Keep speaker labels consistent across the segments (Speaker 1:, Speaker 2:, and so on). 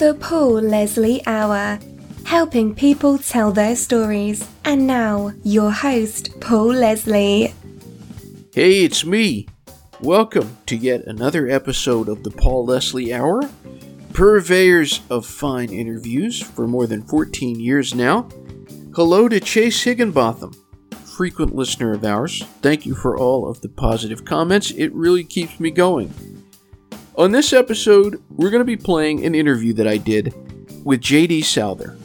Speaker 1: The Paul Leslie Hour, helping people tell their stories. And now, your host, Paul Leslie.
Speaker 2: Hey, it's me. Welcome to yet another episode of the Paul Leslie Hour. Purveyors of fine interviews for more than 14 years now. Hello to Chase Higginbotham, frequent listener of ours. Thank you for all of the positive comments. It really keeps me going. On this episode, we're going to be playing an interview that I did with JD Souther.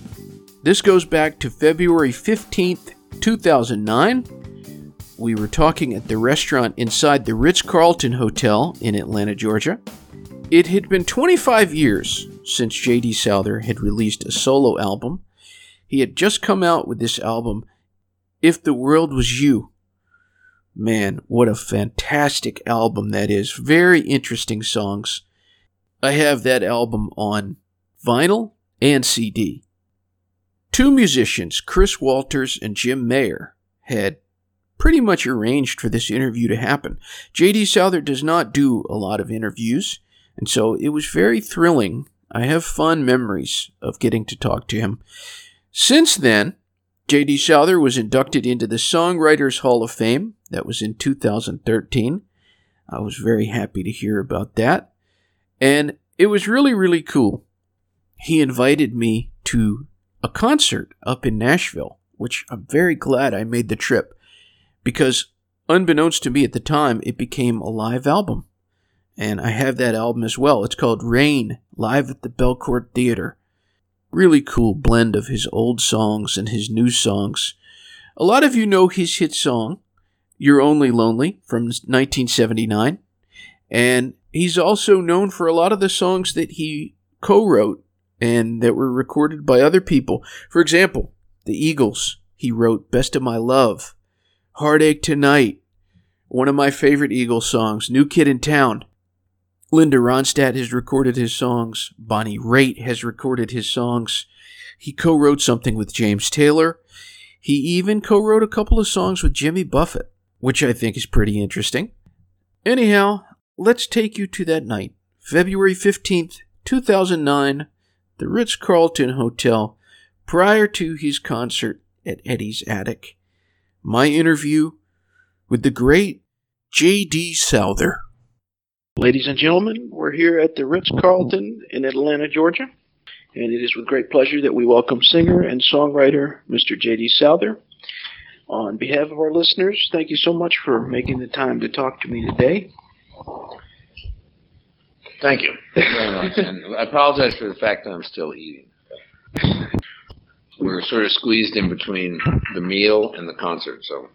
Speaker 2: This goes back to February 15th, 2009. We were talking at the restaurant inside the Ritz Carlton Hotel in Atlanta, Georgia. It had been 25 years since JD Souther had released a solo album. He had just come out with this album, If the World Was You. Man, what a fantastic album that is. Very interesting songs. I have that album on vinyl and CD. Two musicians, Chris Walters and Jim Mayer, had pretty much arranged for this interview to happen. JD Souther does not do a lot of interviews. And so it was very thrilling. I have fond memories of getting to talk to him. Since then, J.D. Souther was inducted into the Songwriters Hall of Fame. That was in 2013. I was very happy to hear about that. And it was really, really cool. He invited me to a concert up in Nashville, which I'm very glad I made the trip because, unbeknownst to me at the time, it became a live album and I have that album as well. It's called Rain, live at the Belcourt Theater. Really cool blend of his old songs and his new songs. A lot of you know his hit song, You're Only Lonely, from 1979. And he's also known for a lot of the songs that he co wrote and that were recorded by other people. For example, the Eagles, he wrote Best of My Love, Heartache Tonight, one of my favorite Eagles songs, New Kid in Town. Linda Ronstadt has recorded his songs. Bonnie Raitt has recorded his songs. He co wrote something with James Taylor. He even co wrote a couple of songs with Jimmy Buffett, which I think is pretty interesting. Anyhow, let's take you to that night, February 15th, 2009, the Ritz Carlton Hotel, prior to his concert at Eddie's Attic. My interview with the great J.D. Souther. Ladies and gentlemen, we're here at the Ritz Carlton in Atlanta, Georgia, and it is with great pleasure that we welcome singer and songwriter Mr. J.D. Souther. On behalf of our listeners, thank you so much for making the time to talk to me today.
Speaker 3: Thank you very much, and I apologize for the fact that I'm still eating. We're sort of squeezed in between the meal and the concert, so.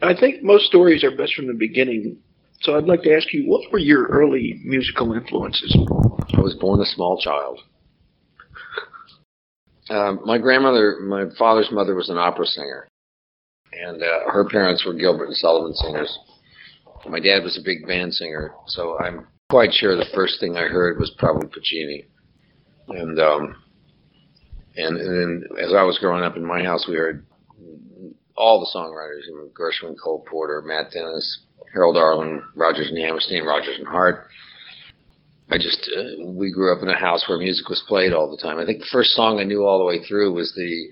Speaker 2: I think most stories are best from the beginning. So I'd like to ask you, what were your early musical influences?
Speaker 3: I was born a small child. Um, my grandmother, my father's mother, was an opera singer, and uh, her parents were Gilbert and Sullivan singers. My dad was a big band singer, so I'm quite sure the first thing I heard was probably Puccini. And um, and, and then as I was growing up in my house, we heard all the songwriters: Gershwin, Cole Porter, Matt Dennis, Harold Arlen, Rodgers and Hammerstein, Rodgers and Hart. I just uh, we grew up in a house where music was played all the time. I think the first song I knew all the way through was the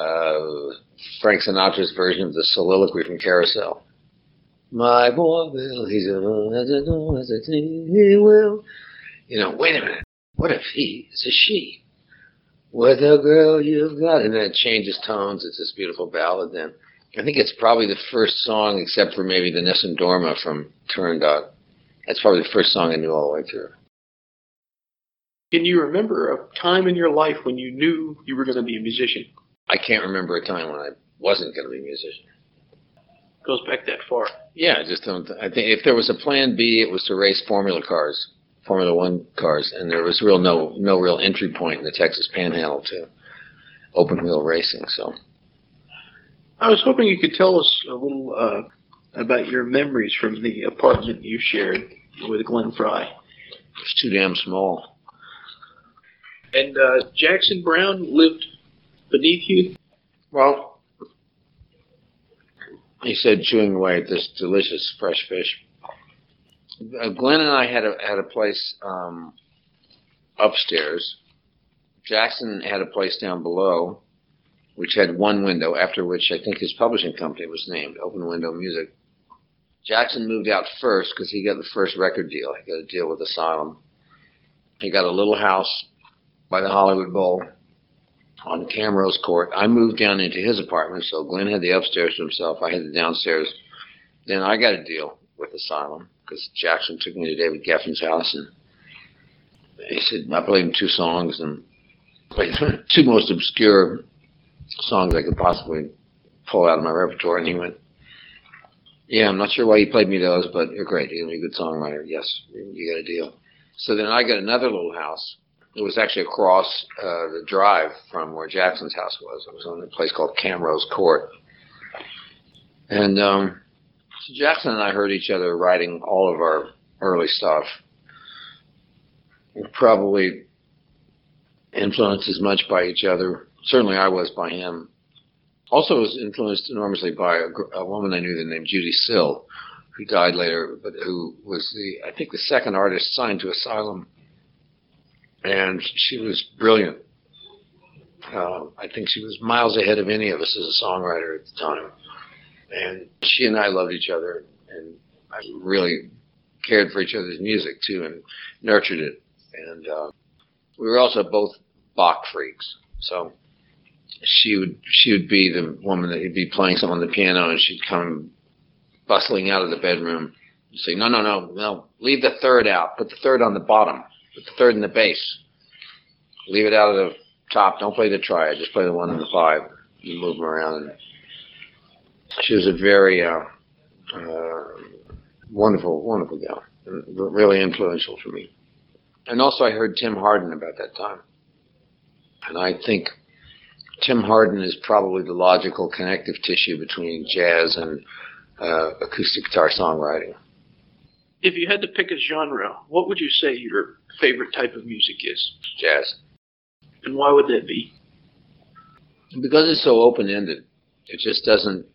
Speaker 3: uh, Frank Sinatra's version of the soliloquy from Carousel. My boy will, he's a he will. You know, wait a minute. What if he is a she? What a girl you've got, and then it changes tones. It's this beautiful ballad. Then I think it's probably the first song, except for maybe the Nessun Dorma from Turandot. That's probably the first song I knew all the way through.
Speaker 2: Can you remember a time in your life when you knew you were going to be a musician?
Speaker 3: I can't remember a time when I wasn't going to be a musician.
Speaker 2: Goes back that far.
Speaker 3: Yeah, I just don't. I think if there was a plan B, it was to race Formula cars, Formula One cars, and there was real no no real entry point in the Texas Panhandle to open wheel racing. So
Speaker 2: I was hoping you could tell us a little uh, about your memories from the apartment you shared with Glenn Frey.
Speaker 3: It's too damn small.
Speaker 2: And uh, Jackson Browne lived beneath you?
Speaker 3: Well, he said, chewing away at this delicious fresh fish. Uh, Glenn and I had a had a place um, upstairs. Jackson had a place down below, which had one window, after which I think his publishing company was named, Open Window Music. Jackson moved out first because he got the first record deal. He got a deal with Asylum. He got a little house by the Hollywood Bowl on Camrose Court. I moved down into his apartment, so Glenn had the upstairs to himself. I had the downstairs. Then I got a deal with Asylum because Jackson took me to David Geffen's house and he said I played him two songs and played two most obscure songs I could possibly pull out of my repertoire. And he went, "Yeah, I'm not sure why you played me those, but you're great. You're a good songwriter. Yes, you got a deal." So then I got another little house. It was actually across uh, the drive from where Jackson's house was. It was on a place called Camrose Court. And um, so Jackson and I heard each other writing all of our early stuff. We probably influenced as much by each other. Certainly, I was by him. Also, was influenced enormously by a, a woman I knew named Judee Sill, who died later, but who was the I think the second artist signed to Asylum, and she was brilliant. Uh, I think she was miles ahead of any of us as a songwriter at the time, and she and I loved each other, and I really cared for each other's music too, and nurtured it. And uh, we were also both Bach freaks, so she would she would be the woman that would be playing something on the piano, and she'd come bustling out of the bedroom and say, "No, no, no, no! Leave the third out. Put the third on the bottom. Put the third in the bass. Leave it out of the top. Don't play the triad. Just play the one and the five. You move them around." She was a very uh, uh, wonderful, wonderful gal, really influential for me. And also, I heard Tim Hardin about that time, and I think Tim Hardin is probably the logical connective tissue between jazz and uh, acoustic guitar songwriting.
Speaker 4: If you had to pick a genre, what would you say your favorite type of music is?
Speaker 3: Jazz.
Speaker 4: And why would that be?
Speaker 3: Because it's so open ended. It just doesn't.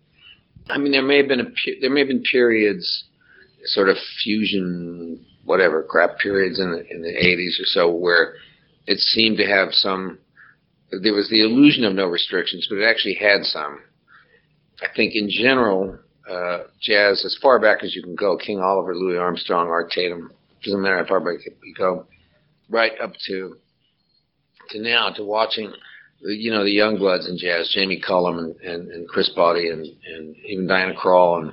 Speaker 3: I mean, there may have been a there may have been periods, sort of fusion, whatever crap periods in the in the 80s or so where it seemed to have some there was the illusion of no restrictions, but it actually had some. I think in general, uh, jazz, as far back as you can go, King Oliver, Louis Armstrong, Art Tatum, doesn't matter how far back you go, right up to to now, to watching, you know, the young bloods in jazz, Jamie Cullum and, and, and Chris Botti and, and even Diana Krall and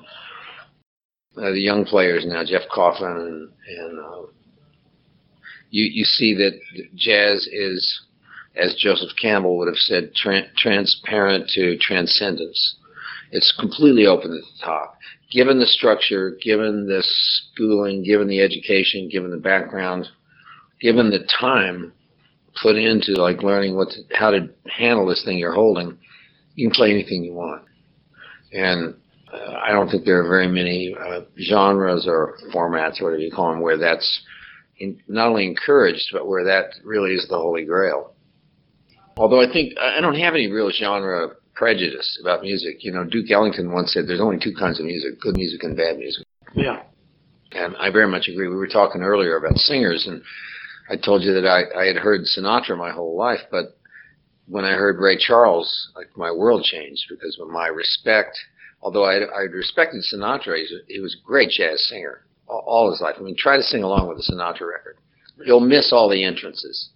Speaker 3: uh, the young players now, Jeff Coffin and, and uh, you you see that jazz is as Joseph Campbell would have said, tra- transparent to transcendence. It's completely open at the top. Given the structure, given the schooling, given the education, given the background, given the time put into like learning what to, how to handle this thing you're holding, you can play anything you want. And uh, I don't think there are very many uh, genres or formats, or whatever you call them, where that's in, not only encouraged, but where that really is the holy grail. Although I think I don't have any real genre prejudice about music. You know, Duke Ellington once said there's only two kinds of music: good music and bad music.
Speaker 4: Yeah.
Speaker 3: And I very much agree. We were talking earlier about singers, and I told you that I, I had heard Sinatra my whole life, but when I heard Ray Charles, like my world changed because of my respect. Although I I respected Sinatra, he's a, he was a great jazz singer all, all his life. I mean, try to sing along with a Sinatra record. You'll miss all the entrances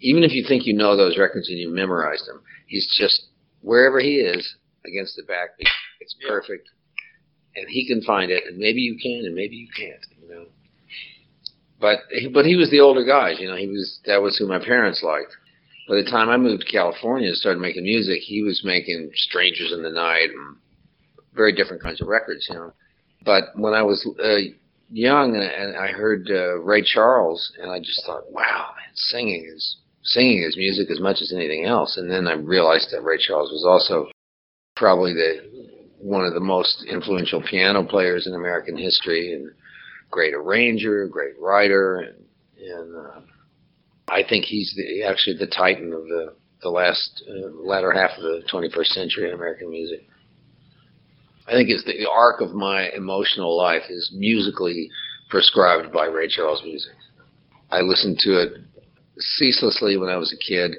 Speaker 3: even if you think you know those records and you memorized them, he's just wherever he is against the backbeat. It's perfect, and he can find it, and maybe you can, and maybe you can't. You know, but but he was the older guys. You know, he was that was who my parents liked. By the time I moved to California and started making music, he was making Strangers in the Night and very different kinds of records. You know, but when I was uh, young and, and I heard uh, Ray Charles, and I just thought, wow, man, singing is singing his music as much as anything else. And then I realized that Ray Charles was also probably the one of the most influential piano players in American history and great arranger, great writer, and, and uh, I think he's the, actually the titan of the the last uh, latter half of the 21st century in American music. I think it's the, arc of my emotional life is musically prescribed by Ray Charles music. I listen to it ceaselessly when I was a kid.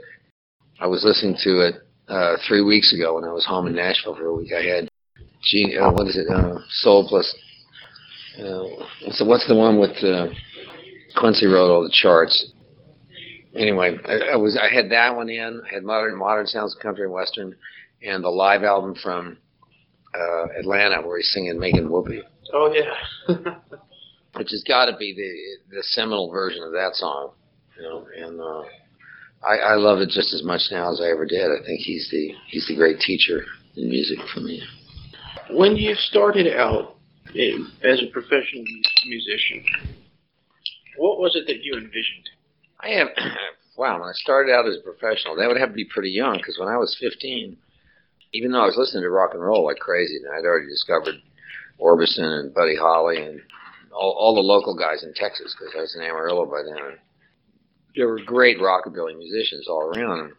Speaker 3: I was listening to it uh, three weeks ago when I was home in Nashville for a week. I had Gene, uh, what is it? Uh, Soul plus. Uh, so what's the one with uh, Quincy wrote all the charts? Anyway, I, I was I had that one in. I had modern modern sounds of country and western, and the live album from uh, Atlanta where he's singing "Making Whoopee."
Speaker 4: Oh yeah.
Speaker 3: which has got to be the the seminal version of that song, you know. And uh, I, I love it just as much now as I ever did. I think he's the he's the great teacher in music for me.
Speaker 4: When you started out in, as a professional musician, what was it that you envisioned?
Speaker 3: I have wow. When I started out as a professional, that would have to be pretty young because when I was 15, even though I was listening to rock and roll like crazy, and I'd already discovered Orbison and Buddy Holly and all, all the local guys in Texas because I was in Amarillo by then. There were great rockabilly musicians all around.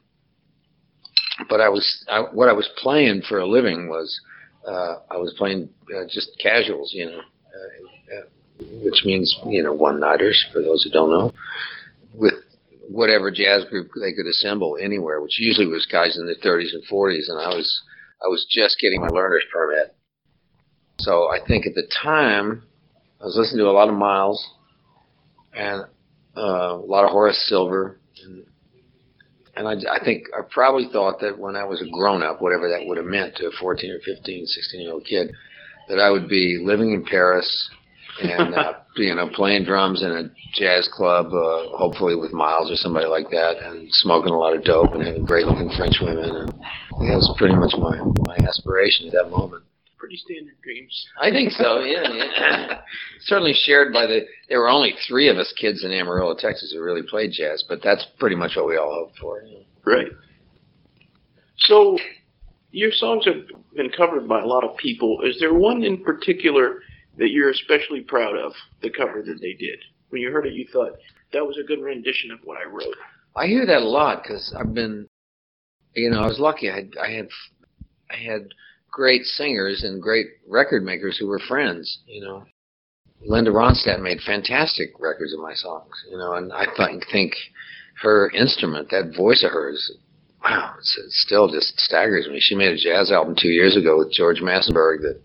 Speaker 3: But I was I, what I was playing for a living was uh, I was playing uh, just casuals, you know, uh, uh, which means you know one nighters for those who don't know, with whatever jazz group they could assemble anywhere, which usually was guys in their 30s and 40s, and I was I was just getting my learner's permit. So I think at the time I was listening to a lot of Miles and uh, a lot of Horace Silver, and, and I, I think I probably thought that when I was a grown up, whatever that would have meant to a 14 or 15, 16 year old kid, that I would be living in Paris and uh, you know playing drums in a jazz club, uh, hopefully with Miles or somebody like that, and smoking a lot of dope and having great looking French women, and that was pretty much my my aspiration at that moment
Speaker 4: pretty standard dreams.
Speaker 3: I think so. Yeah, yeah. certainly shared by the. There were only three of us kids in Amarillo, Texas, who really played jazz, but that's pretty much what we all hoped for. Yeah.
Speaker 4: Right. So, your songs have been covered by a lot of people. Is there one in particular that you're especially proud of? The cover that they did. When you heard it, you thought that was a good rendition of what I wrote.
Speaker 3: I hear that a lot because I've been, you know, I was lucky. I had, I had, I had great singers and great record makers who were friends, you know. Linda Ronstadt made fantastic records of my songs, you know, and I th- think her instrument, that voice of hers, wow, it still just staggers me. She made a jazz album two years ago with George Massenburg that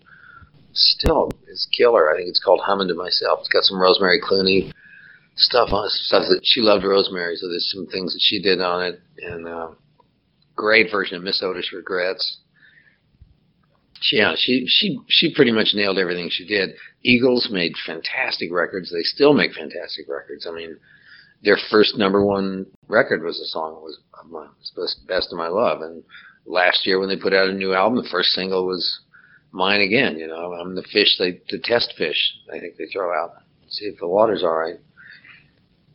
Speaker 3: still is killer. I think it's called Humming to Myself. It's got some Rosemary Clooney stuff on it, stuff that she loved Rosemary, so there's some things that she did on it, and uh, great version of Miss Otis Regrets yeah, she she she pretty much nailed everything she did. Eagles made fantastic records. They still make fantastic records. I mean, their first number one record was a song was my best of my love. And last year when they put out a new album, the first single was mine again. You know, I'm the fish they the test fish. I think they throw out see if the water's all right.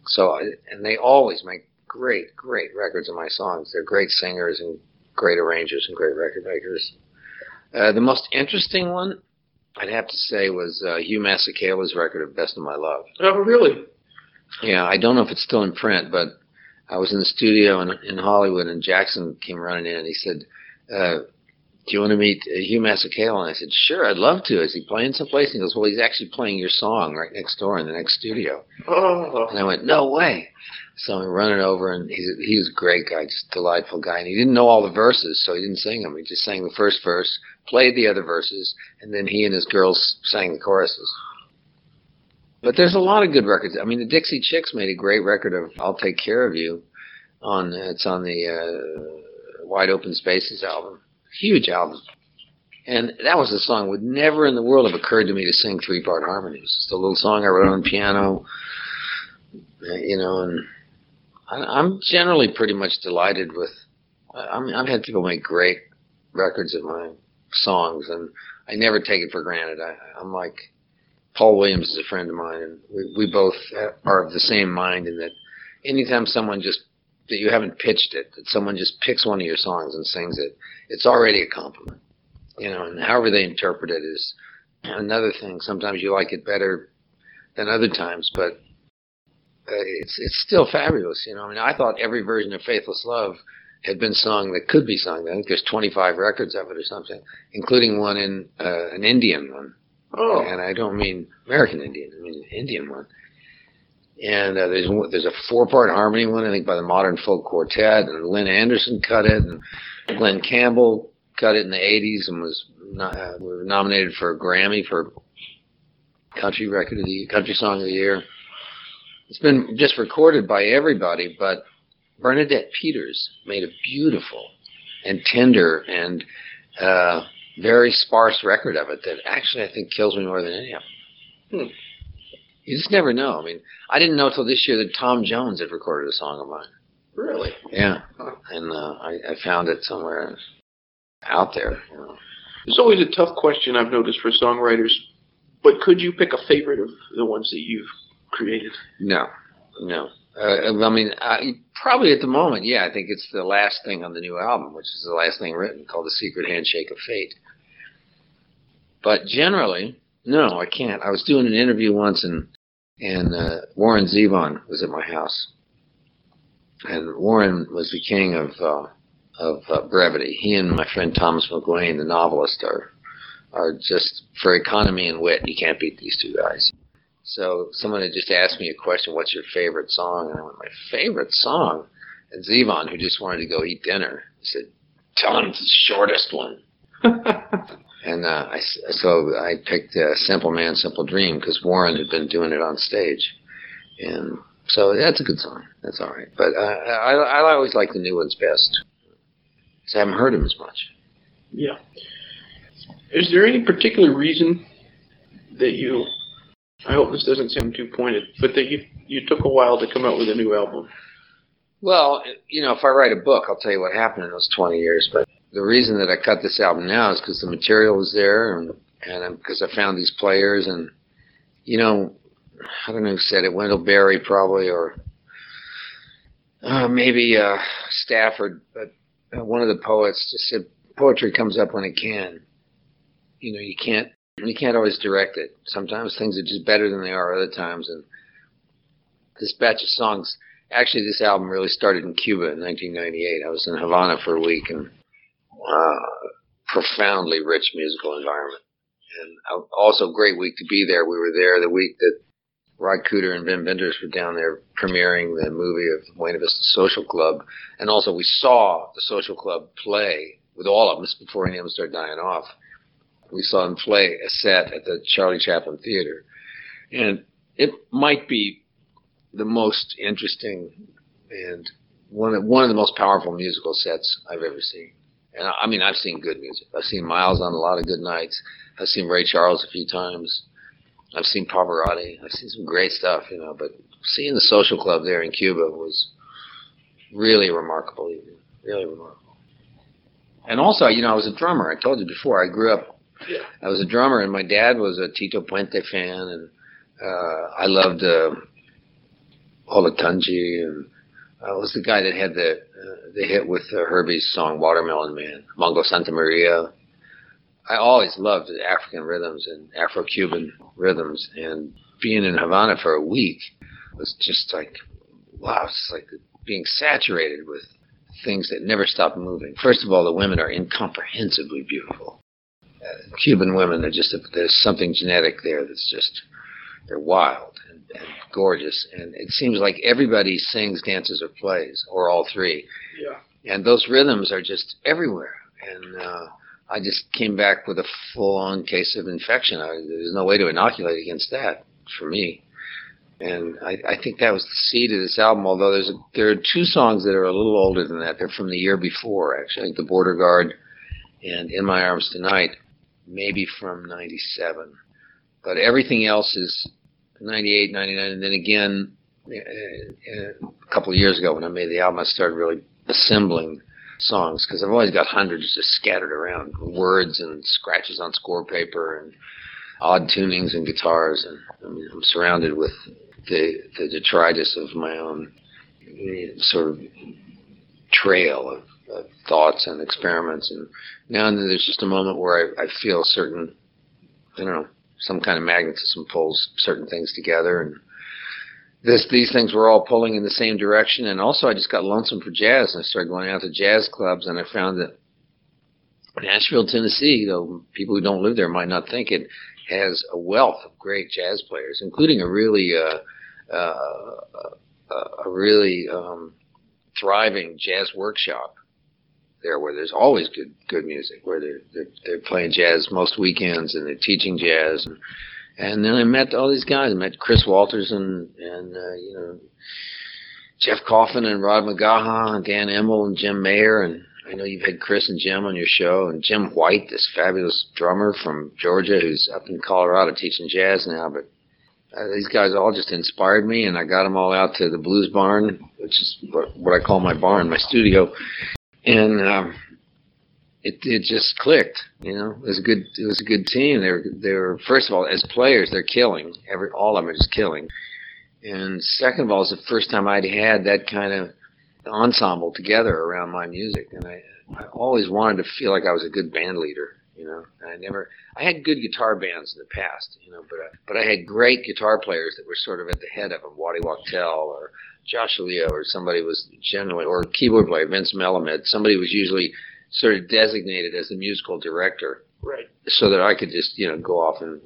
Speaker 3: So and they always make great great records of my songs. They're great singers and great arrangers and great record makers. Uh, the most interesting one, I'd have to say, was uh, Hugh Masekela's record of "Best of My Love."
Speaker 4: Oh, really?
Speaker 3: Yeah, I don't know if it's still in print, but I was in the studio in, in Hollywood, and Jackson came running in, and he said, uh, "Do you want to meet uh, Hugh Masekela?" And I said, "Sure, I'd love to." Is he playing someplace? And he goes, "Well, he's actually playing your song right next door in the next studio."
Speaker 4: Oh.
Speaker 3: And I went, "No way!" So we run it over, and he's he was a great guy, just delightful guy. And he didn't know all the verses, so he didn't sing them. He just sang the first verse, played the other verses, and then he and his girls sang the choruses. But there's a lot of good records. I mean, the Dixie Chicks made a great record of "I'll Take Care of You." On it's on the uh, Wide Open Spaces album, huge album. And that was a song would never in the world have occurred to me to sing three part harmonies. It's a little song I wrote on piano, you know, and I'm generally pretty much delighted with. I mean, I've had people make great records of my songs, and I never take it for granted. I, I'm like Paul Williams is a friend of mine, and we, we both are of the same mind in that anytime someone just that you haven't pitched it, that someone just picks one of your songs and sings it, it's already a compliment. You know, and however they interpret it is another thing. Sometimes you like it better than other times, but uh, it's it's still fabulous. You know, I mean, I thought every version of Faithless Love had been sung that could be sung. I think there's 25 records of it or something, including one in uh, an Indian one.
Speaker 4: Oh.
Speaker 3: And I don't mean American Indian. I mean Indian one. And uh, there's there's a four part harmony one I think by the Modern Folk Quartet, and Lynn Anderson cut it, and Glen Campbell cut it in the '80s and was not, uh, nominated for a Grammy for country record of the country song of the year. It's been just recorded by everybody, but Bernadette Peters made a beautiful and tender and uh, very sparse record of it that actually I think kills me more than any of them. Hmm. You just never know. I mean, I didn't know until this year that Tom Jones had recorded a song of mine.
Speaker 4: Really?
Speaker 3: Yeah. Huh. And uh, I, I found it somewhere out there. You know.
Speaker 4: It's always a tough question I've noticed for songwriters, but could you pick a favorite of the ones that you've created?
Speaker 3: No, no. Uh, I mean, I, probably at the moment, yeah, I think it's the last thing on the new album, which is the last thing written, called "The Secret Handshake of Fate." But generally, no, I can't. I was doing an interview once, and and uh, Warren Zevon was at my house, and Warren was the king of uh, of uh, brevity. He and my friend Thomas McGuane, the novelist, are are just for economy and wit. You can't beat these two guys. So someone had just asked me a question, what's your favorite song? And I went, my favorite song? And Zevon, who just wanted to go eat dinner, said, tell him the shortest one. and uh, I, so I picked uh, Simple Man, Simple Dream because Warren had been doing it on stage. And so that's a good song. That's all right. But uh, I, I always like the new ones best. Because I haven't heard them as much.
Speaker 4: Yeah. Is there any particular reason that you I hope this doesn't sound too pointed, but that you you took a while to come out with a new album.
Speaker 3: Well, you know, if I write a book, I'll tell you what happened in those 20 years. But the reason that I cut this album now is because the material was there, and and because I found these players, and you know, I don't know who said it, Wendell Berry probably, or uh, maybe uh, Stafford, but uh, one of the poets just said, poetry comes up when it can. You know, you can't you can't always direct it. Sometimes things are just better than they are other times. And this batch of songs, actually, this album really started in Cuba in 1998. I was in Havana for a week and uh, profoundly rich musical environment. And also great week to be there. We were there the week that Rod Cooder and Wim Wenders were down there premiering the movie of Buena Vista Social Club. And also we saw the Social Club play with all of them before any of them started dying off we saw him play a set at the Charlie Chaplin Theater. And it might be the most interesting and one of, one of the most powerful musical sets I've ever seen. And I mean, I've seen good music. I've seen Miles on a lot of good nights. I've seen Ray Charles a few times. I've seen Pavarotti. I've seen some great stuff, you know. But seeing the Social Club there in Cuba was really remarkable, really remarkable. And also, you know, I was a drummer. I told you before. I grew up I was a drummer, and my dad was a Tito Puente fan, and uh, I loved uh, Olatunji, and I was the guy that had the uh, the hit with uh, Herbie's song "Watermelon Man," Mongo Santamaria. I always loved African rhythms and Afro-Cuban rhythms, and being in Havana for a week was just like, wow, it's like being saturated with things that never stop moving. First of all, the women are incomprehensibly beautiful. Cuban women are just a, there's something genetic there that's just they're wild and, and gorgeous, and it seems like everybody sings, dances, or plays, or all three.
Speaker 4: Yeah.
Speaker 3: And those rhythms are just everywhere, and uh, I just came back with a full-on case of infection. I, there's no way to inoculate against that for me. And I, I think that was the seed of this album. Although there's a, there are two songs that are a little older than that. They're from the year before, actually. I think "The Border Guard" and "In My Arms Tonight." Maybe from 97. But everything else is 98, 99. And then again, uh, uh, a couple of years ago when I made the album, I started really assembling songs because I've always got hundreds just scattered around, words and scratches on score paper and odd tunings and guitars. And I mean, I'm surrounded with the, the detritus of my own sort of trail of uh, thoughts and experiments. And now and then there's just a moment where I, I feel certain, I don't know, some kind of magnetism pulls certain things together. And this, these things were all pulling in the same direction. And also I just got lonesome for jazz and I started going out to jazz clubs and I found that Nashville, Tennessee, though people who don't live there might not think it, has a wealth of great jazz players, including a really uh, uh, a, a really um, thriving jazz workshop there where there's always good good music where they're they're, they're playing jazz most weekends and they're teaching jazz. And, and then I met all these guys. I met Chris Walters and and uh, you know Jeff Coffin and Rod McGaha and Dan Immel and Jim Mayer. And I know you've had Chris and Jim on your show. And Jim White this fabulous drummer from Georgia who's up in Colorado teaching jazz now. But uh, these guys all just inspired me, and I got them all out to the Blues Barn, which is what, what I call my barn, my studio, and um, it it just clicked. You know, it was a good it was a good team. They were they were first of all as players they're killing. Every all of them are just killing, and second of all, it's the first time I'd had that kind of ensemble together around my music, and I I always wanted to feel like I was a good band leader. You know, I never I had good guitar bands in the past, you know, but I, but I had great guitar players that were sort of at the head of them, Waddy Wachtel or Josh Leo or somebody was generally or keyboard player Vince Melamed. Somebody was usually sort of designated as the musical director,
Speaker 4: right?
Speaker 3: So that I could just you know go off and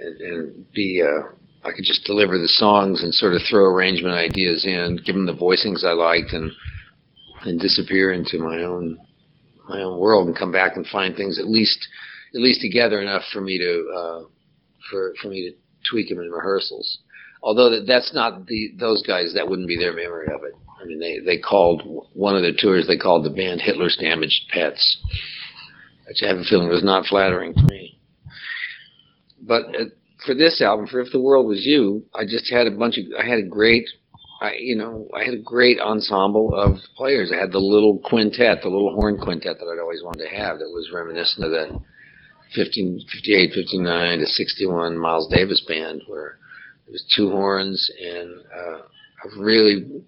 Speaker 3: and, and be uh, I could just deliver the songs and sort of throw arrangement ideas in, give them the voicings I liked, and and disappear into my own my own world and come back and find things at least at least together enough for me to uh, for for me to tweak them in rehearsals. Although that, that's not the those guys that wouldn't be their memory of it. I mean, they they called one of the tours they called the band Hitler's Damaged Pets, which I have a feeling was not flattering to me. But uh, for this album, for If the World Was You, I just had a bunch of I had a great I, you know, I had a great ensemble of players. I had the little quintet, the little horn quintet that I'd always wanted to have that was reminiscent of that 15, 58, 59 to 61 Miles Davis band where there was two horns and uh, a really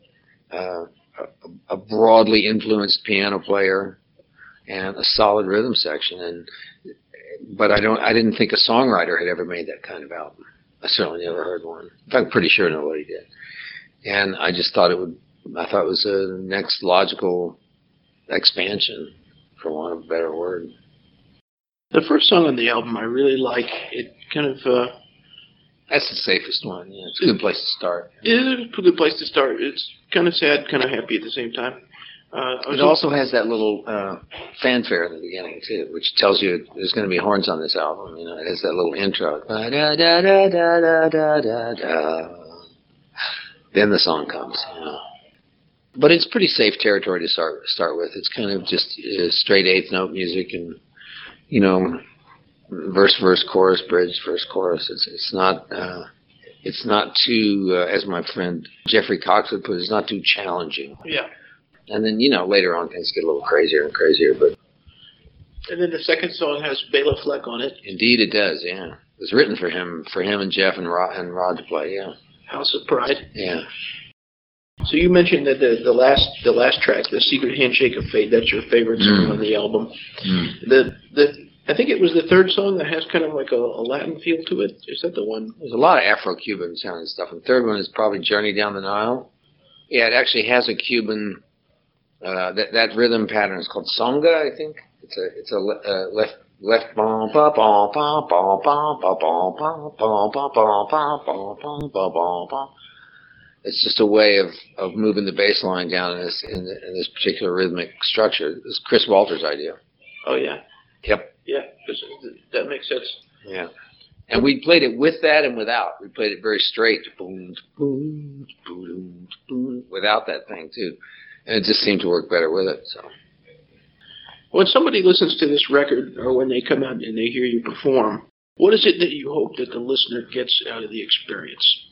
Speaker 3: uh, a, a broadly influenced piano player and a solid rhythm section. And but I don't, I didn't think a songwriter had ever made that kind of album. I certainly never heard one. In fact, I'm pretty sure nobody did and I just thought it would. I thought it was a next logical expansion, for want of a better word.
Speaker 4: The first song on the album I really like. It kind of uh,
Speaker 3: that's the safest one. Yeah, it's a good place to start.
Speaker 4: It is a good place to start. It's kind of sad, kind of happy at the same time.
Speaker 3: Uh, it also has that little uh, fanfare in the beginning too, which tells you there's going to be horns on this album. You know, it has that little intro. Da da da da da da da da. Then the song comes. You know. But it's pretty safe territory to start start with. It's kind of just uh, straight eighth note music, and you know, verse verse chorus bridge verse chorus. It's it's not uh, it's not too uh, as my friend Jeffrey Cox would put it. It's not too challenging.
Speaker 4: Yeah.
Speaker 3: And then you know later on things get a little crazier and crazier, but.
Speaker 4: And then the second song has Bela Fleck on it.
Speaker 3: Indeed, it does. Yeah, it was written for him, for him and Jeff and Rod, and Rod to play. Yeah.
Speaker 4: House of Pride.
Speaker 3: Yeah.
Speaker 4: So you mentioned that the the last the last track, the Secret Handshake of Fate, that's your favorite song mm. on the album. Mm. The the I think it was the third song that has kind of like a, a Latin feel to it. Is that the one?
Speaker 3: There's a lot of Afro-Cuban sounding stuff. And the third one is probably Journey Down the Nile. Yeah, it actually has a Cuban. Uh, that that rhythm pattern is called songo, I think. It's a it's a uh, left left bum ba bum bum bum bum ba bum bum bum bum bum bum bum bum bum bum bum. It's just a way of, of moving the bass line down in this in, in this particular rhythmic structure. It's Chris Walter's idea.
Speaker 4: Oh yeah.
Speaker 3: Yep.
Speaker 4: Yeah, that makes sense.
Speaker 3: Yeah. And we played it with that and without. We played it very straight, boom, boom, boom, boom, without that thing too, and it just seemed to work better with it. So
Speaker 4: when somebody listens to this record or when they come out and they hear you perform, what is it that you hope that the listener gets out of the experience?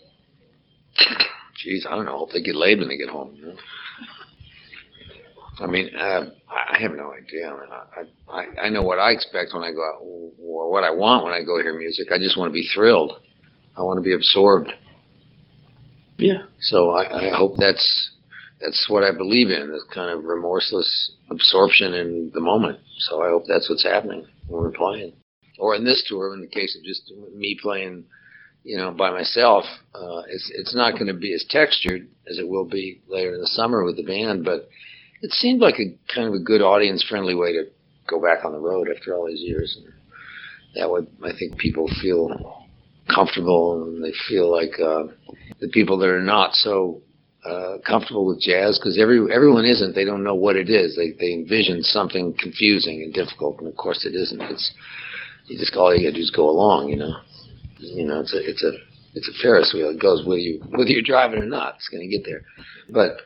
Speaker 3: Jeez, I don't know. I hope they get laid when they get home. You know? I mean, uh, I have no idea. I, mean, I, I I know what I expect when I go out, or what I want when I go hear music. I just want to be thrilled. I want to be absorbed.
Speaker 4: Yeah.
Speaker 3: So I, I hope that's that's what I believe in, this kind of remorseless absorption in the moment. So I hope that's what's happening when we're playing. Or in this tour, in the case of just me playing, you know, by myself, uh, it's it's not going to be as textured as it will be later in the summer with the band. But it seemed like a kind of a good audience-friendly way to go back on the road after all these years, and that would I think people feel comfortable and they feel like uh, the people that are not so uh, comfortable with jazz because every everyone isn't. They don't know what it is. They they envision something confusing and difficult, and of course it isn't. It's you just all you got to do is go along. You know, you know it's a it's a it's a Ferris wheel. It goes whether you whether you're driving or not. It's going to get there. But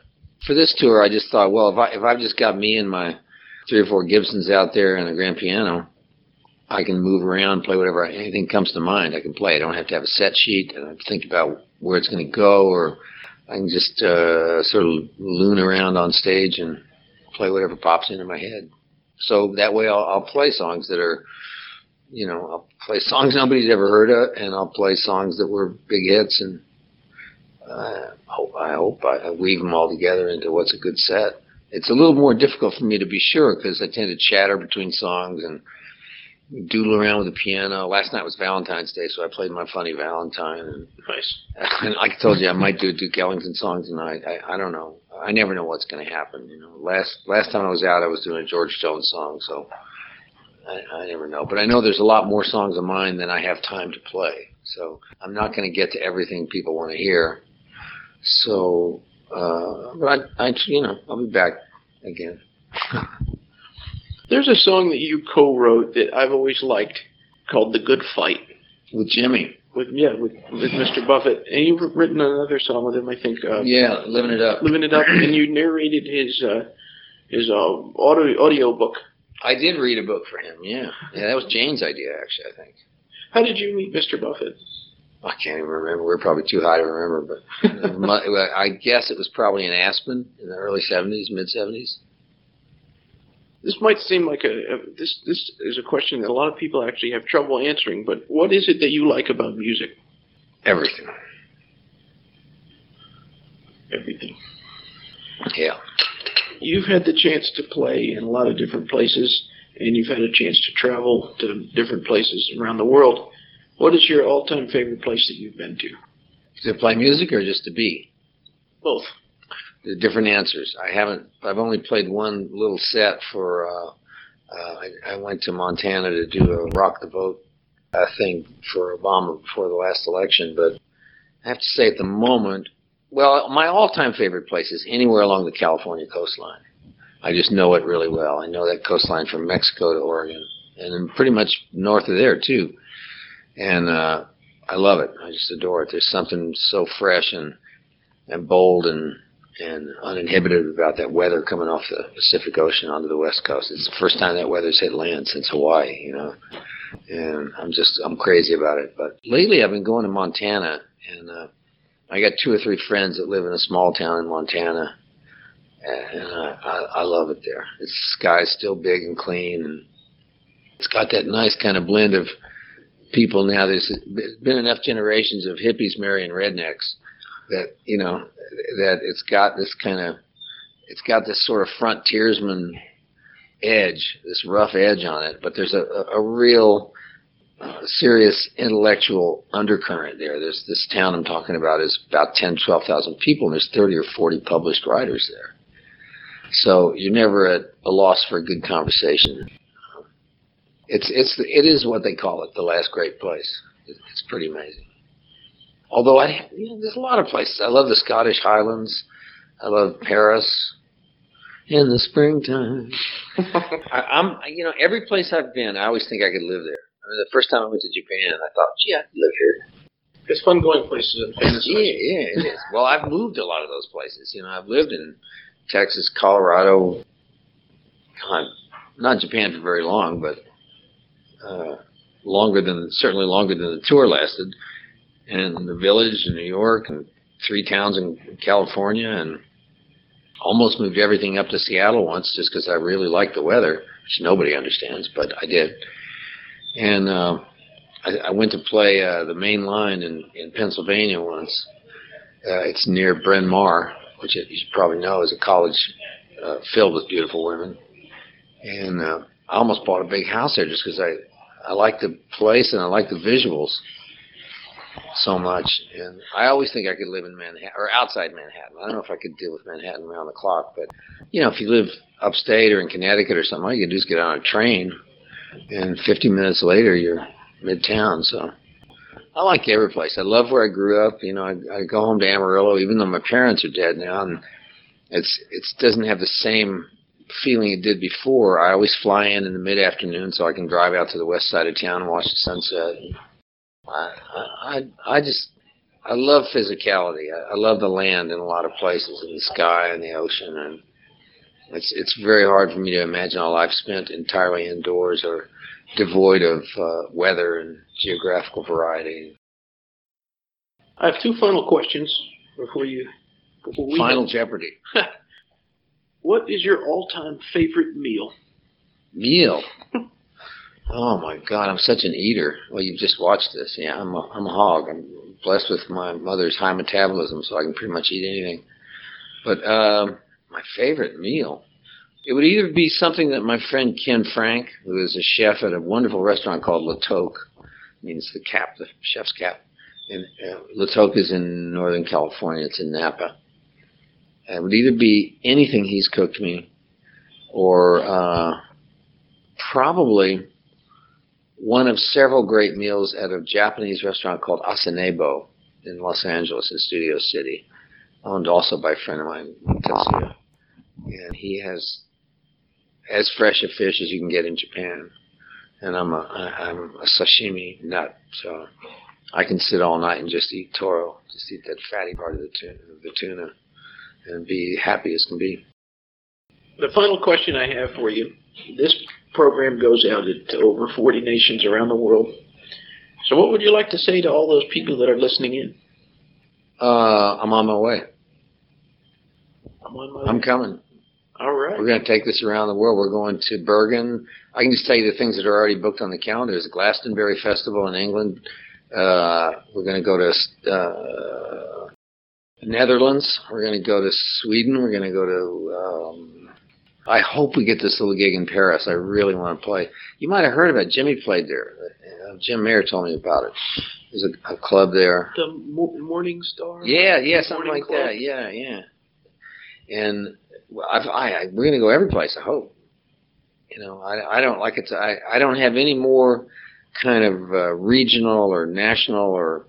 Speaker 3: for this tour, I just thought, well, if I if I've just got me and my three or four Gibsons out there and a grand piano, I can move around, play whatever anything comes to mind. I can play. I don't have to have a set sheet. And think about where it's going to go, or I can just uh, sort of loon around on stage and play whatever pops into my head. So that way, I'll, I'll play songs that are, you know, I'll play songs nobody's ever heard of, and I'll play songs that were big hits, and uh, hope, I hope I, I weave them all together into what's a good set. It's a little more difficult for me to be sure because I tend to chatter between songs and doodle around with the piano. Last night was Valentine's Day, so I played my funny Valentine. And,
Speaker 4: Nice.
Speaker 3: and like I told you, I might do a Duke Ellington song tonight. I, I don't know. I never know what's going to happen. You know, last last time I was out, I was doing a George Jones song, so I, I never know. But I know there's a lot more songs of mine than I have time to play. So I'm not going to get to everything people want to hear. So, uh, but I, I, you know, I'll be back again.
Speaker 4: There's a song that you co-wrote that I've always liked called "The Good Fight."
Speaker 3: With Jimmy.
Speaker 4: With yeah, with with Mr. Buffett, and you've written another song with him, I think. Uh,
Speaker 3: Yeah, living it up.
Speaker 4: living it up, and you narrated his uh, his uh, audio audio book.
Speaker 3: I did read a book for him. Yeah, yeah, that was Jane's idea, actually. I think.
Speaker 4: How did you meet Mr. Buffett?
Speaker 3: I can't even remember. We're probably too high to remember, but I guess it was probably in Aspen in the early '70s, mid '70s.
Speaker 4: This might seem like a, a this this is a question that a lot of people actually have trouble answering. But what is it that you like about music?
Speaker 3: Everything.
Speaker 4: Everything.
Speaker 3: Yeah.
Speaker 4: You've had the chance to play in a lot of different places, and you've had a chance to travel to different places around the world. What is your all-time favorite place that you've been to?
Speaker 3: To play music or just to be?
Speaker 4: Both.
Speaker 3: The different answers. I haven't. I've only played one little set for. Uh, uh, I, I went to Montana to do a rock the vote uh, thing for Obama before the last election, but I have to say at the moment, well, my all-time favorite place is anywhere along the California coastline. I just know it really well. I know that coastline from Mexico to Oregon, and then pretty much north of there too. And uh, I love it. I just adore it. There's something so fresh and and bold and and uninhibited about that weather coming off the Pacific Ocean onto the West Coast. It's the first time that weather's hit land since Hawaii, you know. And I'm just I'm crazy about it. But lately I've been going to Montana and uh I got two or three friends that live in a small town in Montana and uh, I, I love it there. The sky's still big and clean and it's got that nice kind of blend of people now. There's been enough generations of hippies marrying rednecks that you know that it's got this kind of it's got this sort of frontiersman edge, this rough edge on it, but there's a, a, real uh, serious intellectual undercurrent there. There's this town I'm talking about is about 10, 12,000 people, and there's 30 or 40 published writers there. So you're never at a loss for a good conversation. It's it's it is what they call it, the last great place. It's pretty amazing. Although I, you know, there's a lot of places. I love the Scottish Highlands. I love Paris. In the springtime. I, I'm, you know, every place I've been, I always think I could live there. I mean, the first time I went to Japan, I thought, gee, I could live here.
Speaker 4: It's fun going places and
Speaker 3: Yeah, yeah, it is. Well, I've moved a lot of those places. You know, I've lived in Texas, Colorado. God, not Japan for very long, but uh, longer than certainly longer than the tour lasted. And the village in New York, and three towns in California, and almost moved everything up to Seattle once, just because I really liked the weather, which nobody understands, but I did. And uh, I, I went to play uh, the main line in, in Pennsylvania once. Uh, it's near Bryn Mawr, which you should probably know is a college uh, filled with beautiful women. And uh, I almost bought a big house there just because I I like the place and I like the visuals so much. And I always think I could live in Manhattan or outside Manhattan. I don't know if I could deal with Manhattan around the clock, but you know, if you live upstate or in Connecticut or something, all you can do is get on a train, and 50 minutes later you're midtown. So I like every place. I love where I grew up. You know, I, I go home to Amarillo, even though my parents are dead now, and it's it doesn't have the same feeling it did before. I always fly in in the mid afternoon so I can drive out to the west side of town and watch the sunset. I I I just I love physicality. I, I love the land in a lot of places, and the sky and the ocean, and it's it's very hard for me to imagine a life spent entirely indoors or devoid of uh, weather and geographical variety.
Speaker 4: I have two final questions before you. Before we
Speaker 3: Final Jeopardy.
Speaker 4: what is your all-time favorite meal?
Speaker 3: Meal. oh my God, I'm such an eater. Well, you've just watched this. Yeah, I'm a, I'm a hog. I'm blessed with my mother's high metabolism, so I can pretty much eat anything. But um, my favorite meal. It would either be something that my friend Ken Frank, who is a chef at a wonderful restaurant called La Toque, means the cap, the chef's cap. And uh, La Toque is in Northern California. It's in Napa. It would either be anything he's cooked me, or uh, probably one of several great meals at a Japanese restaurant called Asanebo in Los Angeles, in Studio City, owned also by a friend of mine, Tetsuya. And he has as fresh a fish as you can get in Japan. And I'm a I'm a sashimi nut, so I can sit all night and just eat toro, just eat that fatty part of the tuna, the tuna, and be happy as can be.
Speaker 4: The final question I have for you: This program goes out to over 40 nations around the world. So, what would you like to say to all those people that are listening in?
Speaker 3: Uh, I'm on my way.
Speaker 4: I'm on my.
Speaker 3: I'm coming.
Speaker 4: All right.
Speaker 3: We're going to take this around the world. We're going to Bergen. I can just tell you the things that are already booked on the calendar. There's Glastonbury Festival in England. Uh, we're going to go to uh, Netherlands. We're going to go to Sweden. We're going to go to. Um, I hope we get this little gig in Paris. I really want to play. You might have heard about it. Jimmy played there. Uh, Jim Mayer told me about it. There's a, a club there.
Speaker 4: The Mo- Morning Star.
Speaker 3: Yeah, yeah, something
Speaker 4: Morning
Speaker 3: like
Speaker 4: Club.
Speaker 3: that. Yeah, yeah. And well, I've, I, I, we're going to go every place. I hope. You know, I, I don't like it. To, I, I don't have any more kind of uh, regional or national or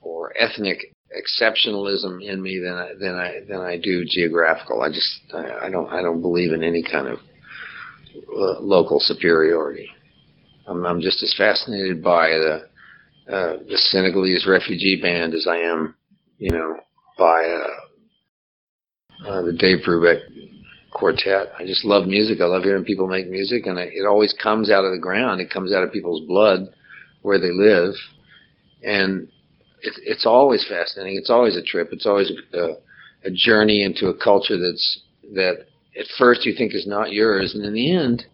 Speaker 3: or ethnic exceptionalism in me than I, than I than I do geographical. I just I, I don't I don't believe in any kind of uh, local superiority. I'm, I'm just as fascinated by the uh, the Senegalese refugee band as I am, you know, by uh, uh, the Dave Brubeck quartet. I just love music. I love hearing people make music, and I, it always comes out of the ground. It comes out of people's blood where they live, and it's it's always fascinating. It's always a trip. It's always a, a journey into a culture that's that at first you think is not yours, and in the end,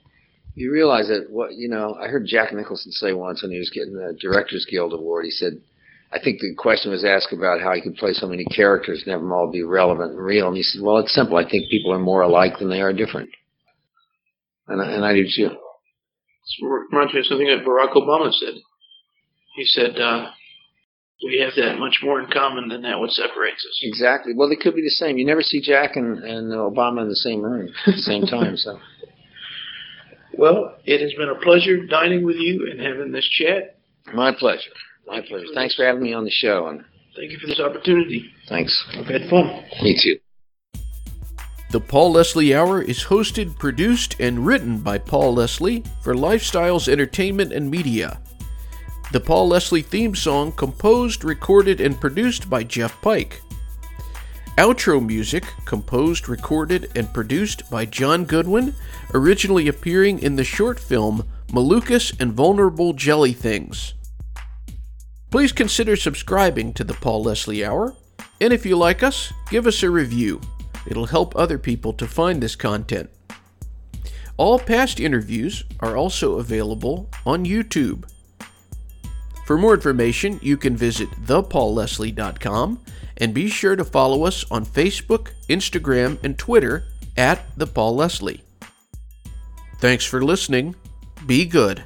Speaker 3: you realize that what you know. I heard Jack Nicholson say once when he was getting the Directors Guild Award. He said, "I think the question was asked about how he could play so many characters and have them all be relevant and real." And he said, "Well, it's simple. I think people are more alike than they are different." And I, and I do too.
Speaker 4: This reminds me of something that Barack Obama said. He said, uh, "We have that much more in common than that what separates us."
Speaker 3: Exactly. Well, they could be the same. You never see Jack and, and Obama in the same room at the same time. So
Speaker 4: Well, it has been a pleasure dining with you and having this chat.
Speaker 3: my pleasure. My pleasure. Thanks for having me on the show, and
Speaker 4: Thank you for this opportunity.
Speaker 3: thanks.
Speaker 4: I've had fun.
Speaker 3: Me too.
Speaker 2: The Paul Leslie Hour is hosted, produced, and written by Paul Leslie for Lifestyles Entertainment and Media. The Paul Leslie theme song composed, recorded, and produced by Jeff Pike. Outro music composed, recorded, and produced by John Goodwin, originally appearing in the short film Malukas and Vulnerable Jelly Things. Please consider subscribing to the Paul Leslie Hour, and if you like us, give us a review. It'll help other people to find this content. All past interviews are also available on YouTube. For more information, you can visit thepaulleslie.com and be sure to follow us on Facebook, Instagram, and Twitter at The Paul Leslie. Thanks for listening. Be good.